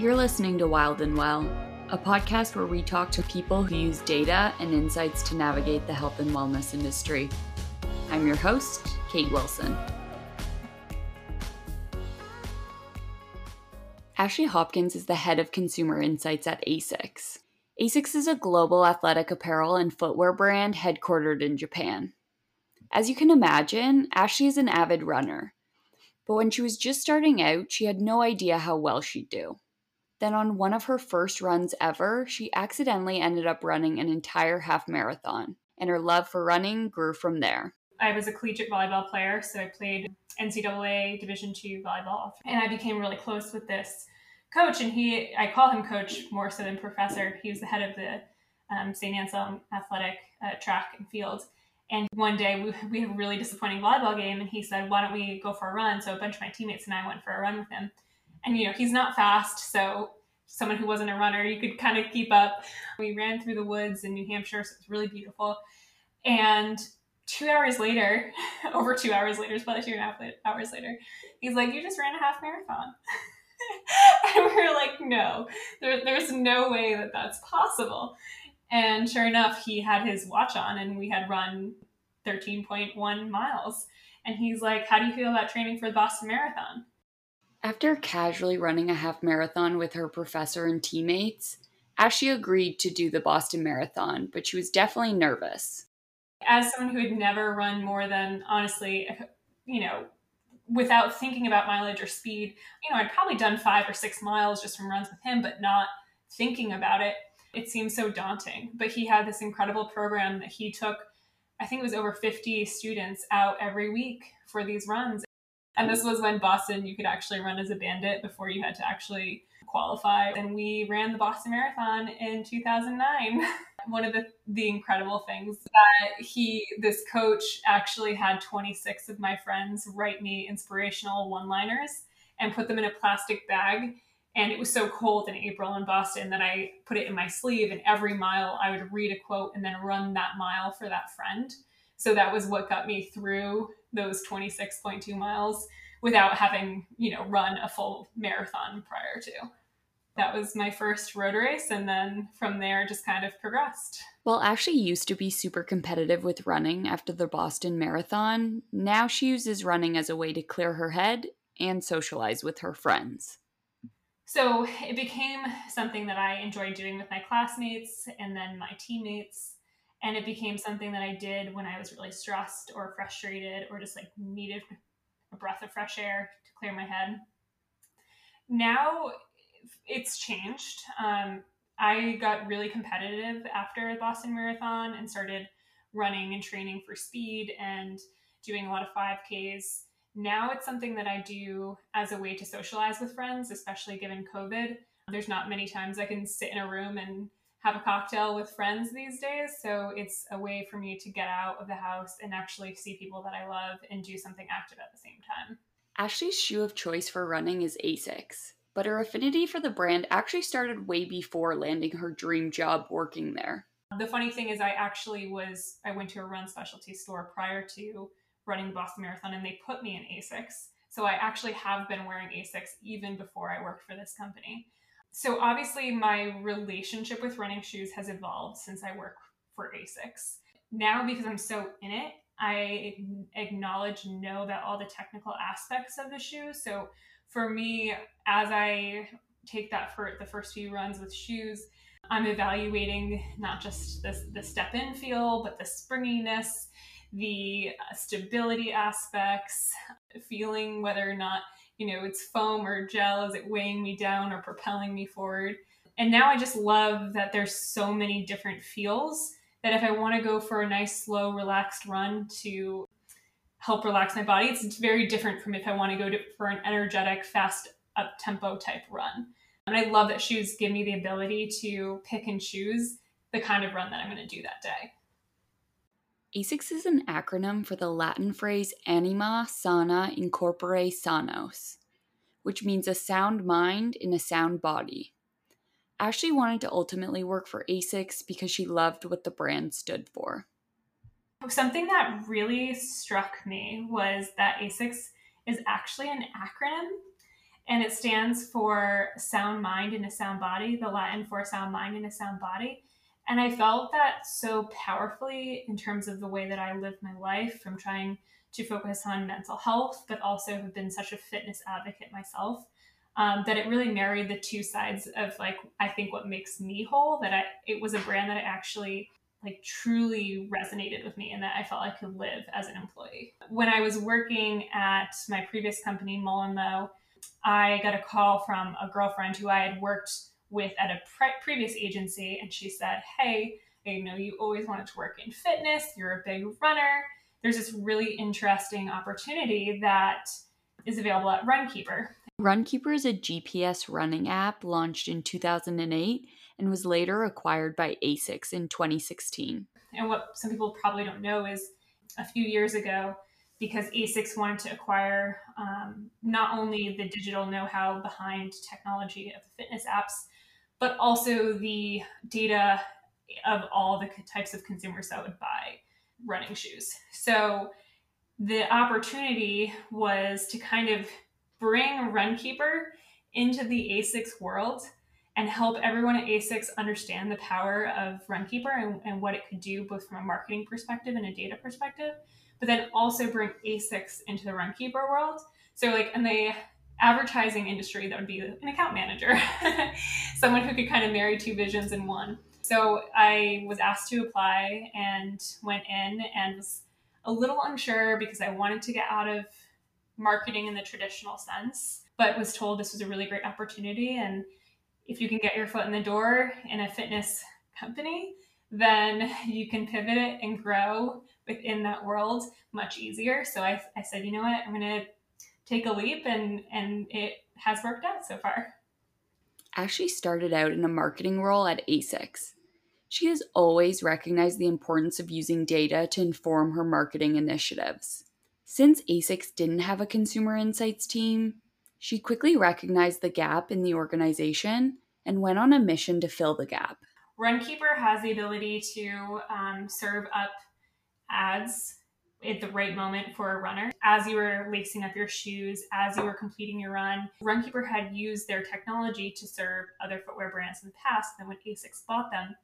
You're listening to Wild and Well, a podcast where we talk to people who use data and insights to navigate the health and wellness industry. I'm your host, Kate Wilson. Ashley Hopkins is the head of consumer insights at ASICS. ASICS is a global athletic apparel and footwear brand headquartered in Japan. As you can imagine, Ashley is an avid runner. But when she was just starting out, she had no idea how well she'd do. Then, on one of her first runs ever, she accidentally ended up running an entire half marathon, and her love for running grew from there. I was a collegiate volleyball player, so I played NCAA Division II volleyball, and I became really close with this coach. And he, I call him coach more so than professor. He was the head of the um, St. Anselm Athletic uh, Track and Field. And one day we, we had a really disappointing volleyball game, and he said, "Why don't we go for a run?" So a bunch of my teammates and I went for a run with him. And you know he's not fast, so someone who wasn't a runner, you could kind of keep up. We ran through the woods in New Hampshire, so it was really beautiful. And two hours later, over two hours later, it's probably two and a half hours later, he's like, "You just ran a half marathon." and we are like, "No, there, there's no way that that's possible." And sure enough, he had his watch on, and we had run 13.1 miles. And he's like, How do you feel about training for the Boston Marathon? After casually running a half marathon with her professor and teammates, Ashley agreed to do the Boston Marathon, but she was definitely nervous. As someone who had never run more than, honestly, you know, without thinking about mileage or speed, you know, I'd probably done five or six miles just from runs with him, but not thinking about it it seems so daunting. But he had this incredible program that he took, I think it was over 50 students out every week for these runs. And this was when Boston, you could actually run as a bandit before you had to actually qualify. And we ran the Boston Marathon in 2009. One of the, the incredible things that he, this coach, actually had 26 of my friends write me inspirational one liners and put them in a plastic bag and it was so cold in April in Boston that I put it in my sleeve. And every mile I would read a quote and then run that mile for that friend. So that was what got me through those 26.2 miles without having, you know, run a full marathon prior to. That was my first road race. And then from there, just kind of progressed. Well, Ashley used to be super competitive with running after the Boston Marathon. Now she uses running as a way to clear her head and socialize with her friends. So it became something that I enjoyed doing with my classmates and then my teammates. And it became something that I did when I was really stressed or frustrated or just like needed a breath of fresh air to clear my head. Now it's changed. Um, I got really competitive after the Boston Marathon and started running and training for speed and doing a lot of 5Ks now it's something that I do as a way to socialize with friends, especially given COVID. There's not many times I can sit in a room and have a cocktail with friends these days. So it's a way for me to get out of the house and actually see people that I love and do something active at the same time. Ashley's shoe of choice for running is ASICS, but her affinity for the brand actually started way before landing her dream job working there. The funny thing is I actually was I went to a run specialty store prior to running the Boston Marathon and they put me in ASICS. So I actually have been wearing ASICS even before I worked for this company. So obviously my relationship with running shoes has evolved since I work for ASICS. Now because I'm so in it, I acknowledge and know about all the technical aspects of the shoe. So for me, as I take that for the first few runs with shoes, I'm evaluating not just the, the step in feel, but the springiness, the uh, stability aspects, feeling whether or not, you know, it's foam or gel, is it weighing me down or propelling me forward? And now I just love that there's so many different feels that if I want to go for a nice, slow, relaxed run to help relax my body, it's very different from if I want to go to, for an energetic, fast, up tempo type run. And I love that shoes give me the ability to pick and choose the kind of run that I'm going to do that day. ASICS is an acronym for the Latin phrase anima sana in corpore sanos, which means a sound mind in a sound body. Ashley wanted to ultimately work for ASICS because she loved what the brand stood for. Something that really struck me was that ASICS is actually an acronym. and it stands for sound mind in a sound body, the Latin for sound mind in a sound body. And I felt that so powerfully in terms of the way that I live my life from trying to focus on mental health, but also have been such a fitness advocate myself. Um, that it really married the two sides of like I think what makes me whole. That I it was a brand that I actually like truly resonated with me and that I felt I could live as an employee. When I was working at my previous company, Mullen I got a call from a girlfriend who I had worked with at a pre- previous agency, and she said, Hey, I know you always wanted to work in fitness, you're a big runner. There's this really interesting opportunity that is available at Runkeeper. Runkeeper is a GPS running app launched in 2008 and was later acquired by ASICS in 2016. And what some people probably don't know is a few years ago, because ASICS wanted to acquire um, not only the digital know how behind technology of the fitness apps, but also the data of all the types of consumers that would buy running shoes. So the opportunity was to kind of bring Runkeeper into the ASICS world and help everyone at ASICS understand the power of Runkeeper and, and what it could do both from a marketing perspective and a data perspective, but then also bring ASICS into the Runkeeper world. So like and the advertising industry, that would be an account manager, someone who could kind of marry two visions in one. So I was asked to apply and went in and was a little unsure because I wanted to get out of marketing in the traditional sense, but was told this was a really great opportunity and if you can get your foot in the door in a fitness company, then you can pivot it and grow within that world much easier. So I, I said, you know what, I'm going to take a leap, and, and it has worked out so far. Ashley started out in a marketing role at ASICS. She has always recognized the importance of using data to inform her marketing initiatives. Since ASICS didn't have a consumer insights team, she quickly recognized the gap in the organization and went on a mission to fill the gap. Runkeeper has the ability to um, serve up ads at the right moment for a runner. As you were lacing up your shoes, as you were completing your run, Runkeeper had used their technology to serve other footwear brands in the past. And when ASICS bought them,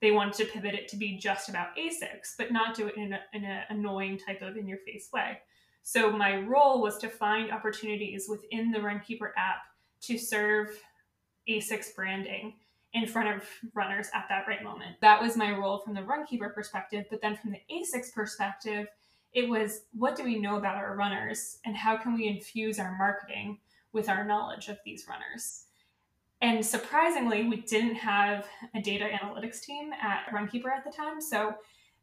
they wanted to pivot it to be just about ASICS, but not do it in an annoying type of in your face way. So my role was to find opportunities within the Runkeeper app to serve ASICS branding in front of runners at that right moment. That was my role from the Runkeeper perspective. But then from the ASICS perspective, it was what do we know about our runners and how can we infuse our marketing with our knowledge of these runners? And surprisingly, we didn't have a data analytics team at Runkeeper at the time. So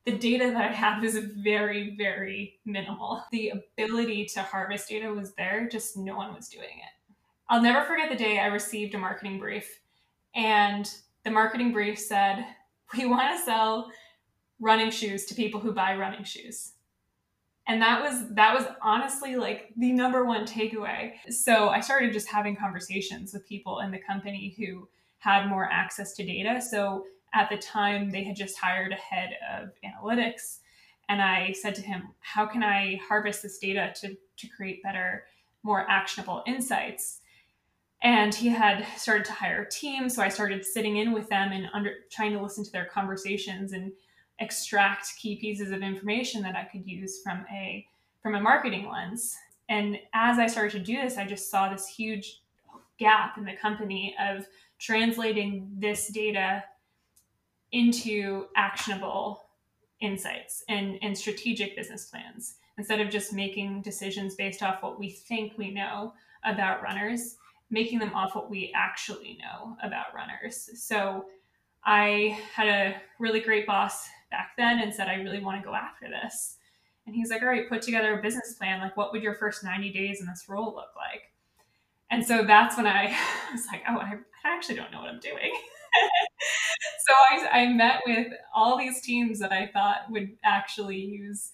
the data that I had was very, very minimal. The ability to harvest data was there, just no one was doing it. I'll never forget the day I received a marketing brief, and the marketing brief said, We want to sell running shoes to people who buy running shoes. And that was that was honestly like the number one takeaway. So I started just having conversations with people in the company who had more access to data. So at the time they had just hired a head of analytics and i said to him how can i harvest this data to, to create better more actionable insights and he had started to hire a team so i started sitting in with them and under trying to listen to their conversations and extract key pieces of information that i could use from a from a marketing lens and as i started to do this i just saw this huge gap in the company of translating this data into actionable insights and, and strategic business plans instead of just making decisions based off what we think we know about runners, making them off what we actually know about runners. So I had a really great boss back then and said, I really want to go after this. And he's like, All right, put together a business plan. Like, what would your first 90 days in this role look like? And so that's when I was like, Oh, I, actually don't know what I'm doing. so I, I met with all these teams that I thought would actually use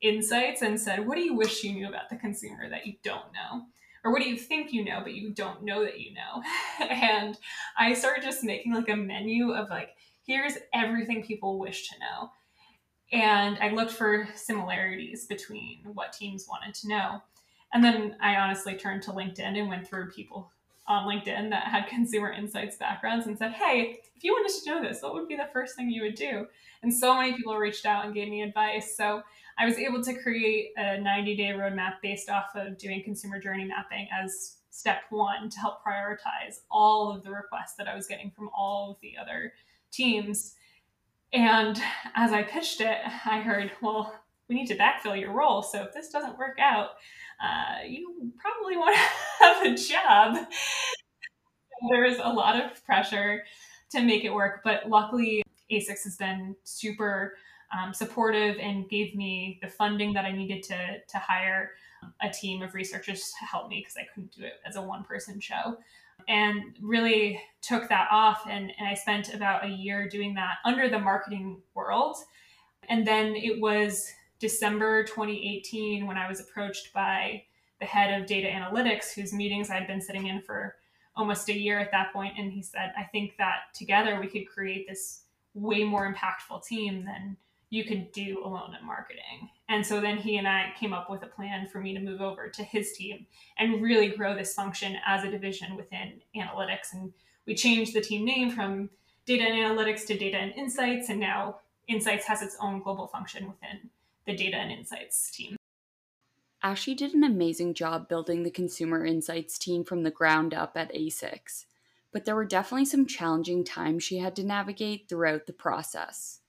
insights and said, What do you wish you knew about the consumer that you don't know? Or what do you think you know, but you don't know that you know? and I started just making like a menu of like, here's everything people wish to know. And I looked for similarities between what teams wanted to know. And then I honestly turned to LinkedIn and went through people on LinkedIn that had consumer insights backgrounds and said, Hey, if you wanted to know this, what would be the first thing you would do? And so many people reached out and gave me advice. So I was able to create a 90 day roadmap based off of doing consumer journey mapping as step one to help prioritize all of the requests that I was getting from all of the other teams. And as I pitched it, I heard, well, we need to backfill your role. So if this doesn't work out, uh, you probably won't have a job. there was a lot of pressure to make it work, but luckily, ASICS has been super um, supportive and gave me the funding that I needed to, to hire a team of researchers to help me because I couldn't do it as a one person show. And really took that off. And, and I spent about a year doing that under the marketing world. And then it was December 2018 when I was approached by the head of data analytics, whose meetings I'd been sitting in for almost a year at that point, and he said, "I think that together we could create this way more impactful team than you could do alone in marketing." And so then he and I came up with a plan for me to move over to his team and really grow this function as a division within analytics. And we changed the team name from data and analytics to data and insights, and now insights has its own global function within the data and insights team. Ashley did an amazing job building the consumer insights team from the ground up at ASICS, but there were definitely some challenging times she had to navigate throughout the process.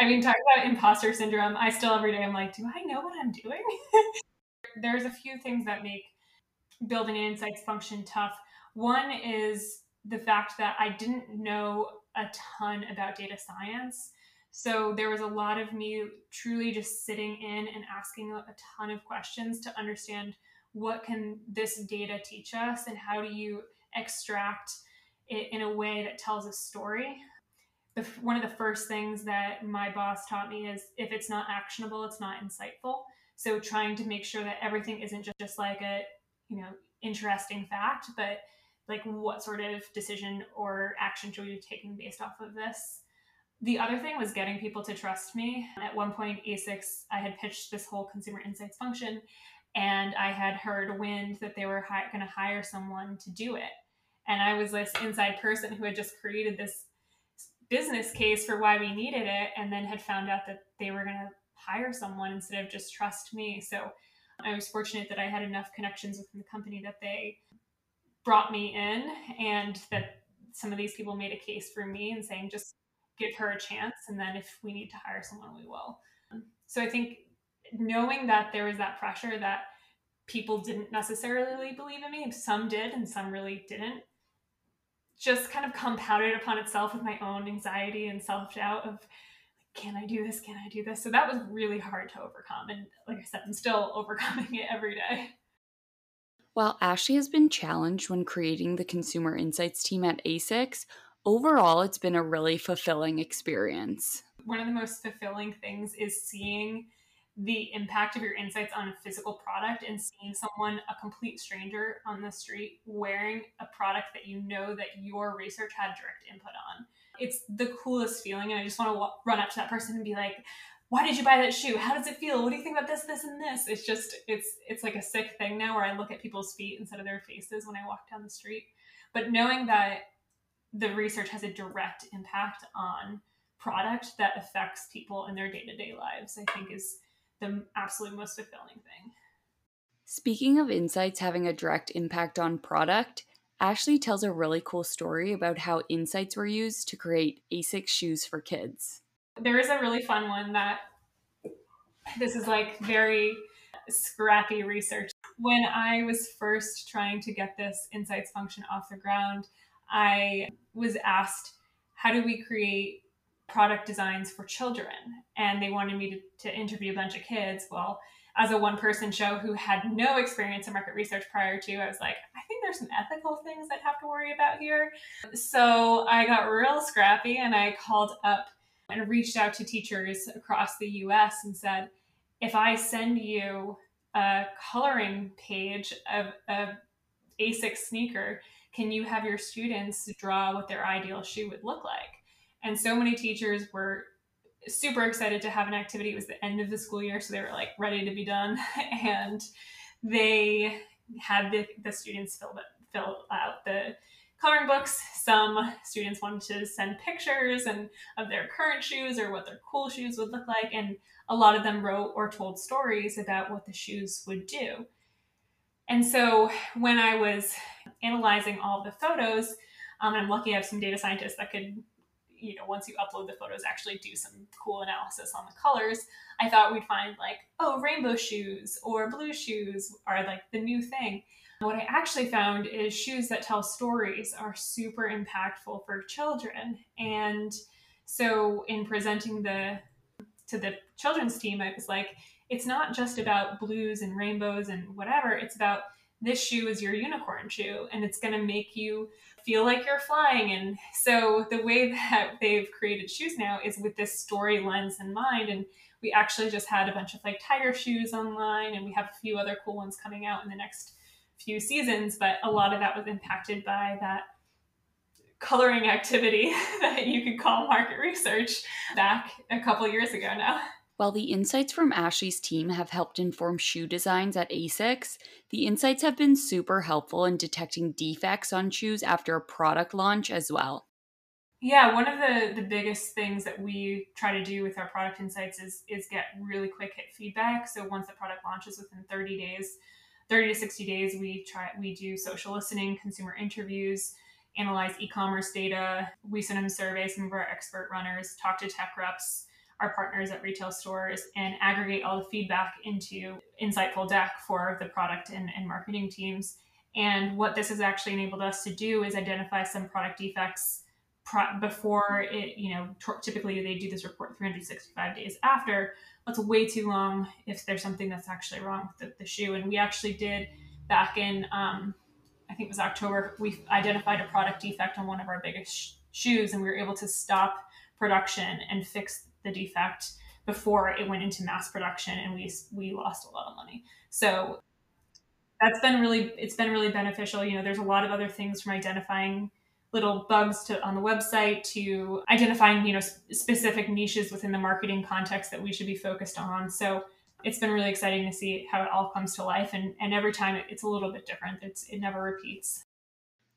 I mean, talk about imposter syndrome. I still every day I'm like, do I know what I'm doing? There's a few things that make building an insights function tough. One is the fact that I didn't know a ton about data science. So there was a lot of me truly just sitting in and asking a ton of questions to understand what can this data teach us and how do you extract it in a way that tells a story. The, one of the first things that my boss taught me is if it's not actionable, it's not insightful. So trying to make sure that everything isn't just, just like a, you know, interesting fact, but like what sort of decision or action should we be taking based off of this? The other thing was getting people to trust me. At one point, ASICS, I had pitched this whole consumer insights function, and I had heard wind that they were hi- going to hire someone to do it. And I was this inside person who had just created this business case for why we needed it, and then had found out that they were going to hire someone instead of just trust me. So I was fortunate that I had enough connections within the company that they brought me in, and that some of these people made a case for me and saying, just give her a chance and then if we need to hire someone we will so i think knowing that there was that pressure that people didn't necessarily believe in me some did and some really didn't just kind of compounded upon itself with my own anxiety and self-doubt of can i do this? Can i do this? So that was really hard to overcome. And like i said i'm still overcoming it every day. While Ashley has been challenged when creating the consumer insights team at ASICS, overall, it's been a really fulfilling experience. One of the most fulfilling things is seeing the impact of your insights on a physical product and seeing someone, a complete stranger on the street, wearing a product that you know that your research had direct input on. It's the coolest feeling. And I just want to run up to that person and be like, why did you buy that shoe? How does it feel? What do you think about this, this, and this? It's just, it's, it's like a sick thing now where I look at people's feet instead of their faces when I walk down the street. But knowing that the research has a direct impact on product that affects people in their day-to-day lives i think is the absolute most fulfilling thing. Speaking of insights having a direct impact on product ashley tells a really cool story about how insights were used to create asics shoes for kids. There is a really fun one that this is like very scrappy research. When i was first trying to get this insights function off the ground I was asked, how do we create product designs for children? And they wanted me to, to interview a bunch of kids. Well, as a one person show who had no experience in market research prior to, I was like, I think there's some ethical things I'd have to worry about here. So I got real scrappy and I called up and reached out to teachers across the US and said, if I send you a coloring page of a ASICS sneaker, can you have your students draw what their ideal shoe would look like? And so many teachers were super excited to have an activity. It was the end of the school year, so they were like ready to be done. and they had the, the students fill, fill out the coloring books. Some students wanted to send pictures and of their current shoes or what their cool shoes would look like. And a lot of them wrote or told stories about what the shoes would do. And so when I was analyzing all the photos, um, I'm lucky I have some data scientists that could, you know, once you upload the photos, actually do some cool analysis on the colors. I thought we'd find like, oh, rainbow shoes or blue shoes are like the new thing. What I actually found is shoes that tell stories are super impactful for children. And so in presenting the to the children's team, I was like, it's not just about blues and rainbows and whatever. It's about this shoe is your unicorn shoe and it's going to make you feel like you're flying. And so the way that they've created shoes now is with this story lens in mind. And we actually just had a bunch of like tiger shoes online and we have a few other cool ones coming out in the next few seasons. But a lot of that was impacted by that coloring activity that you could call market research back a couple years ago now. While the insights from Ashley's team have helped inform shoe designs at ASICS, the insights have been super helpful in detecting defects on shoes after a product launch as well. Yeah, one of the, the biggest things that we try to do with our product insights is is get really quick hit feedback. So once the product launches within 30 days, 30 to 60 days, we try we do social listening, consumer interviews, analyze e-commerce data, we send them surveys, some of our expert runners, talk to tech reps, our partners at retail stores and aggregate all the feedback into insightful deck for the product and, and marketing teams. And what this has actually enabled us to do is identify some product defects pro- before it, you know, t- typically they do this report 365 days after. That's way too long if there's something that's actually wrong with the, the shoe. And we actually did back in, um, I think it was October, we identified a product defect on one of our biggest sh- shoes and we were able to stop production and fix the defect before it went into mass production and we we lost a lot of money. So that's been really it's been really beneficial. You know there's a lot of other things from identifying little bugs to on the website to identifying you know specific niches within the marketing context that we should be focused on. So it's been really exciting to see how it all comes to life and and every time it's a little bit different. It's it never repeats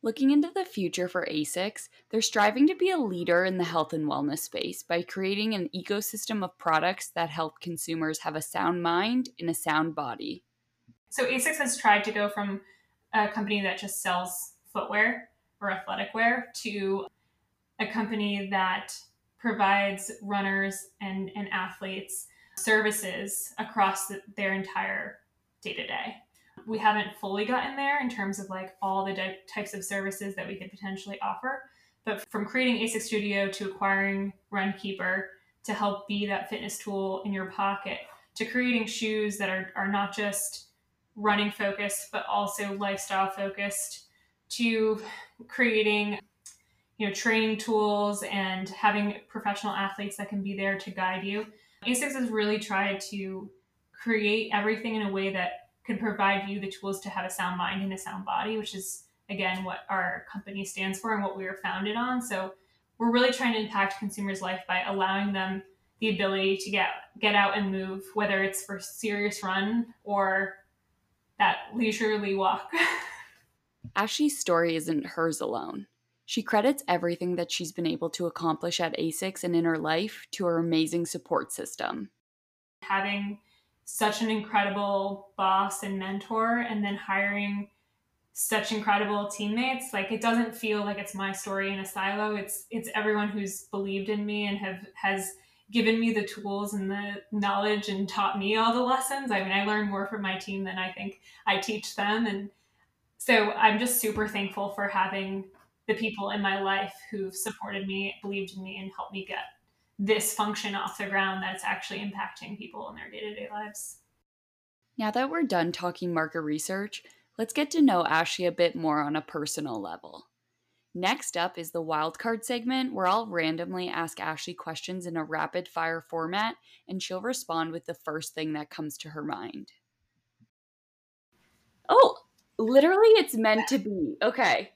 Looking into the future for ASICS, they're striving to be a leader in the health and wellness space by creating an ecosystem of products that help consumers have a sound mind in a sound body. So ASICS has tried to go from a company that just sells footwear or athletic wear to a company that provides runners and, and athletes services across the, their entire day to day we haven't fully gotten there in terms of like all the di- types of services that we could potentially offer. But from creating ASICS Studio to acquiring Runkeeper to help be that fitness tool in your pocket, to creating shoes that are, are not just running focused, but also lifestyle focused, to creating you know training tools and having professional athletes that can be there to guide you. ASICS has really tried to create everything in a way that can provide you the tools to have a sound mind and a sound body, which is again what our company stands for and what we were founded on. So we're really trying to impact consumers' life by allowing them the ability to get get out and move, whether it's for a serious run or that leisurely walk. Ashley's story isn't hers alone. She credits everything that she's been able to accomplish at ASICS and in her life to her amazing support system. Having such an incredible boss and mentor and then hiring such incredible teammates like it doesn't feel like it's my story in a silo. It's it's everyone who's believed in me and have has given me the tools and the knowledge and taught me all the lessons. I mean i learn more from my team than i think i teach them and so i'm just super thankful for having the people in my life who've supported me believed in me and helped me get this function off the ground that's actually impacting people in their day to day lives. Now that we're done talking market research, let's get to know Ashley a bit more on a personal level. Next up is the wildcard segment where I'll randomly ask Ashley questions in a rapid fire format and she'll respond with the first thing that comes to her mind. Oh, Literally, it's meant to be. Okay.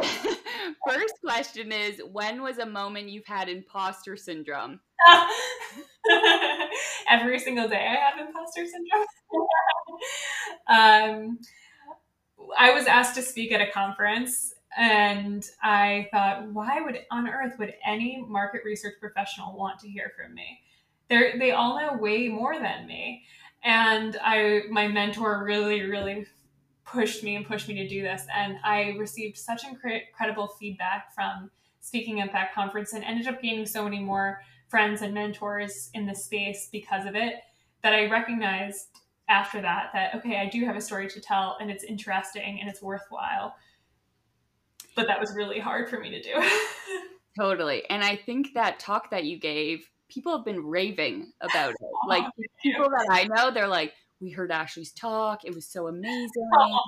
First question is When was a moment you've had imposter syndrome? Every single day I have imposter syndrome. um, I was asked to speak at a conference and I thought, why would on earth would any market research professional want to hear from me? They they all know way more than me. And I my mentor really, really pushed me and pushed me to do this. And I received such incredible feedback from speaking at that conference and ended up gaining so many more friends and mentors in the space because of it that I recognized after that that okay i do have a story to tell and it's interesting and it's worthwhile. But that was really hard for me to do. Totally. And i think that talk that you gave people have been raving about it. Like people that i know they're like we heard ashley's talk it was so amazing oh.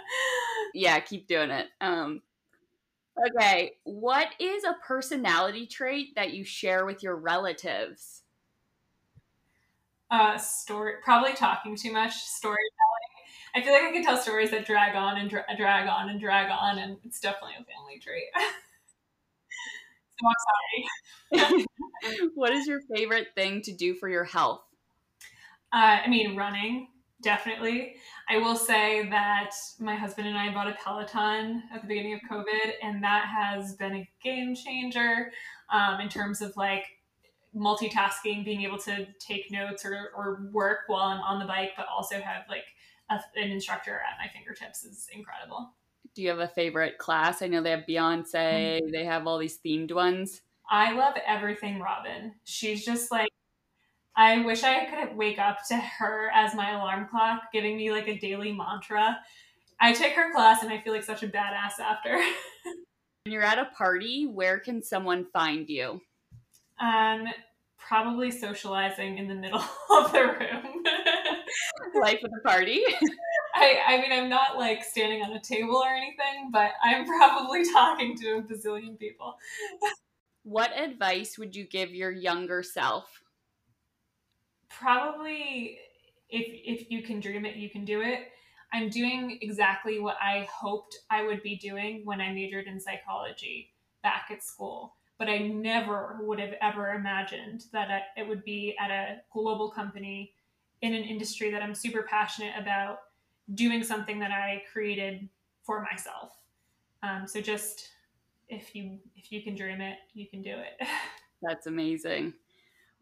yeah keep doing it um okay what is a personality trait that you share with your relatives uh, story, probably talking too much, storytelling. I feel like I can tell stories that drag on and dra- drag on and drag on, and it's definitely a family trait. so I'm sorry. what is your favorite thing to do for your health? Uh, I mean, running, definitely. I will say that my husband and I bought a Peloton at the beginning of COVID, and that has been a game changer um, in terms of like multitasking, being able to take notes or, or work while I'm on the bike, but also have like a, an instructor at my fingertips is incredible. Do you have a favorite class? I know they have Beyonce, mm-hmm. they have all these themed ones. I love everything Robin. She's just like, I wish I could wake up to her as my alarm clock, giving me like a daily mantra. I take her class and I feel like such a badass after. when you're at a party, where can someone find you? Um, probably socializing in the middle of the room. Life of the party. I, I mean, I'm not like standing on a table or anything, but I'm probably talking to a bazillion people. what advice would you give your younger self? Probably, if if you can dream it, you can do it. I'm doing exactly what I hoped I would be doing when I majored in psychology back at school but I never would have ever imagined that it would be at a global company in an industry that I'm super passionate about doing something that I created for myself. Um, so just if you if you can dream it, you can do it. That's amazing.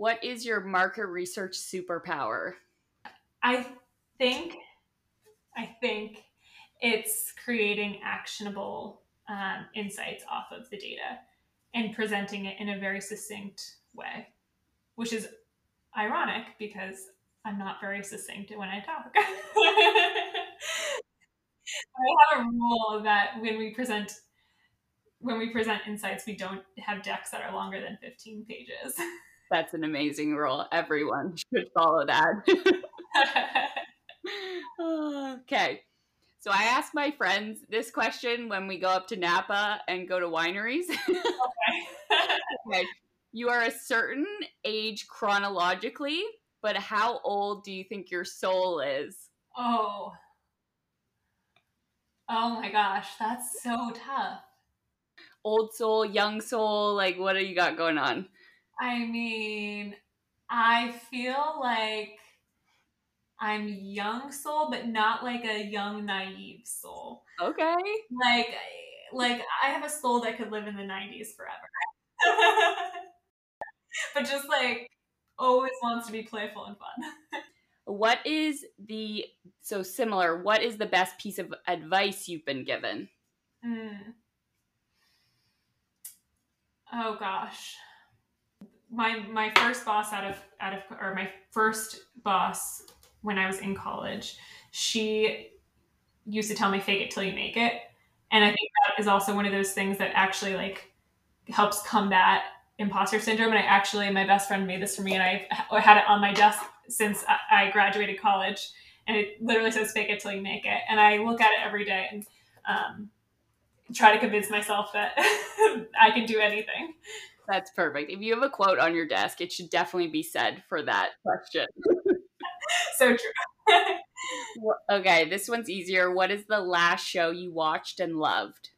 What is your market research superpower? I think I think it's creating actionable um, insights off of the data and presenting it in a very succinct way, which is ironic because I'm not very succinct when I talk. I have a rule that when we present when we present insights, we don't have decks that are longer than 15 pages. That's an amazing rule. Everyone should follow that. okay. So I ask my friends this question when we go up to Napa and go to wineries. Okay. okay. You are a certain age chronologically, but how old do you think your soul is? Oh. Oh my gosh, that's so tough. Old soul, young soul, like what do you got going on? I mean, I feel like I'm young soul, but not like a young naive soul. Okay. Like like I have a soul that could live in the 90s forever. but just like always wants to be playful and fun. what is the so similar, what is the best piece of advice you've been given? Mm. Oh gosh. My my first boss out of out of or my first boss when I was in college, she used to tell me fake it till you make it. And I think that is also one of those things that actually like helps combat imposter syndrome. And I actually, my best friend made this for me and I've had it on my desk since I graduated college. And it literally says fake it till you make it. And I look at it every day and um, try to convince myself that I can do anything. That's perfect. If you have a quote on your desk, it should definitely be said for that question. so true. okay, this one's easier. What is the last show you watched and loved?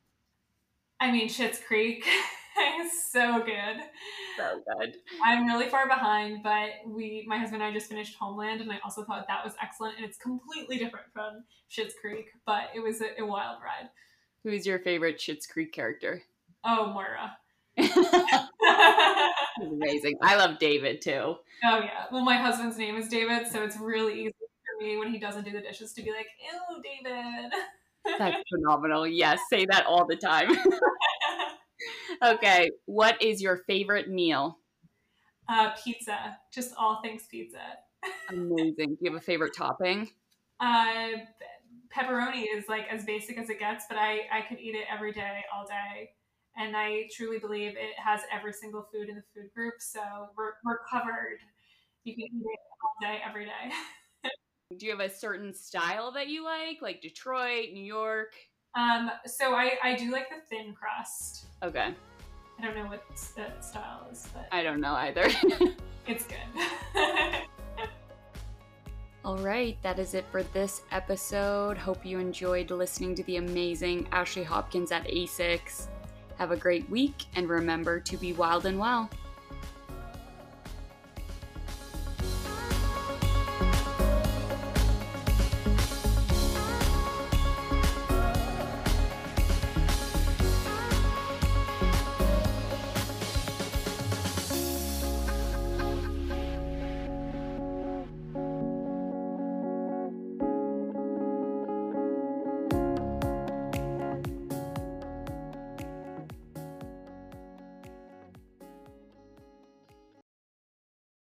I mean, Schitt's Creek is so good. So good. I'm really far behind, but we, my husband and I just finished Homeland, and I also thought that was excellent. And it's completely different from Schitt's Creek, but it was a, a wild ride. Who's your favorite Schitt's Creek character? Oh, Moira. amazing. I love David too. Oh yeah. Well, my husband's name is David, so it's really easy for me when he doesn't do the dishes to be like, "Ew, David." That's phenomenal. Yes, say that all the time. okay, what is your favorite meal? Uh, pizza. Just all things pizza. Amazing. Do you have a favorite topping? Uh, pepperoni is like as basic as it gets, but I I could eat it every day, all day and I truly believe it has every single food in the food group. So we're, we're covered. You can eat it all day, every day. Do you have a certain style that you like, like Detroit, New York? Um, so I, I do like the thin crust. Okay. I don't know what that style is, but I don't know either. it's good. All right, that is it for this episode. Hope you enjoyed listening to the amazing Ashley Hopkins at ASICS. Have a great week and remember to be wild and well.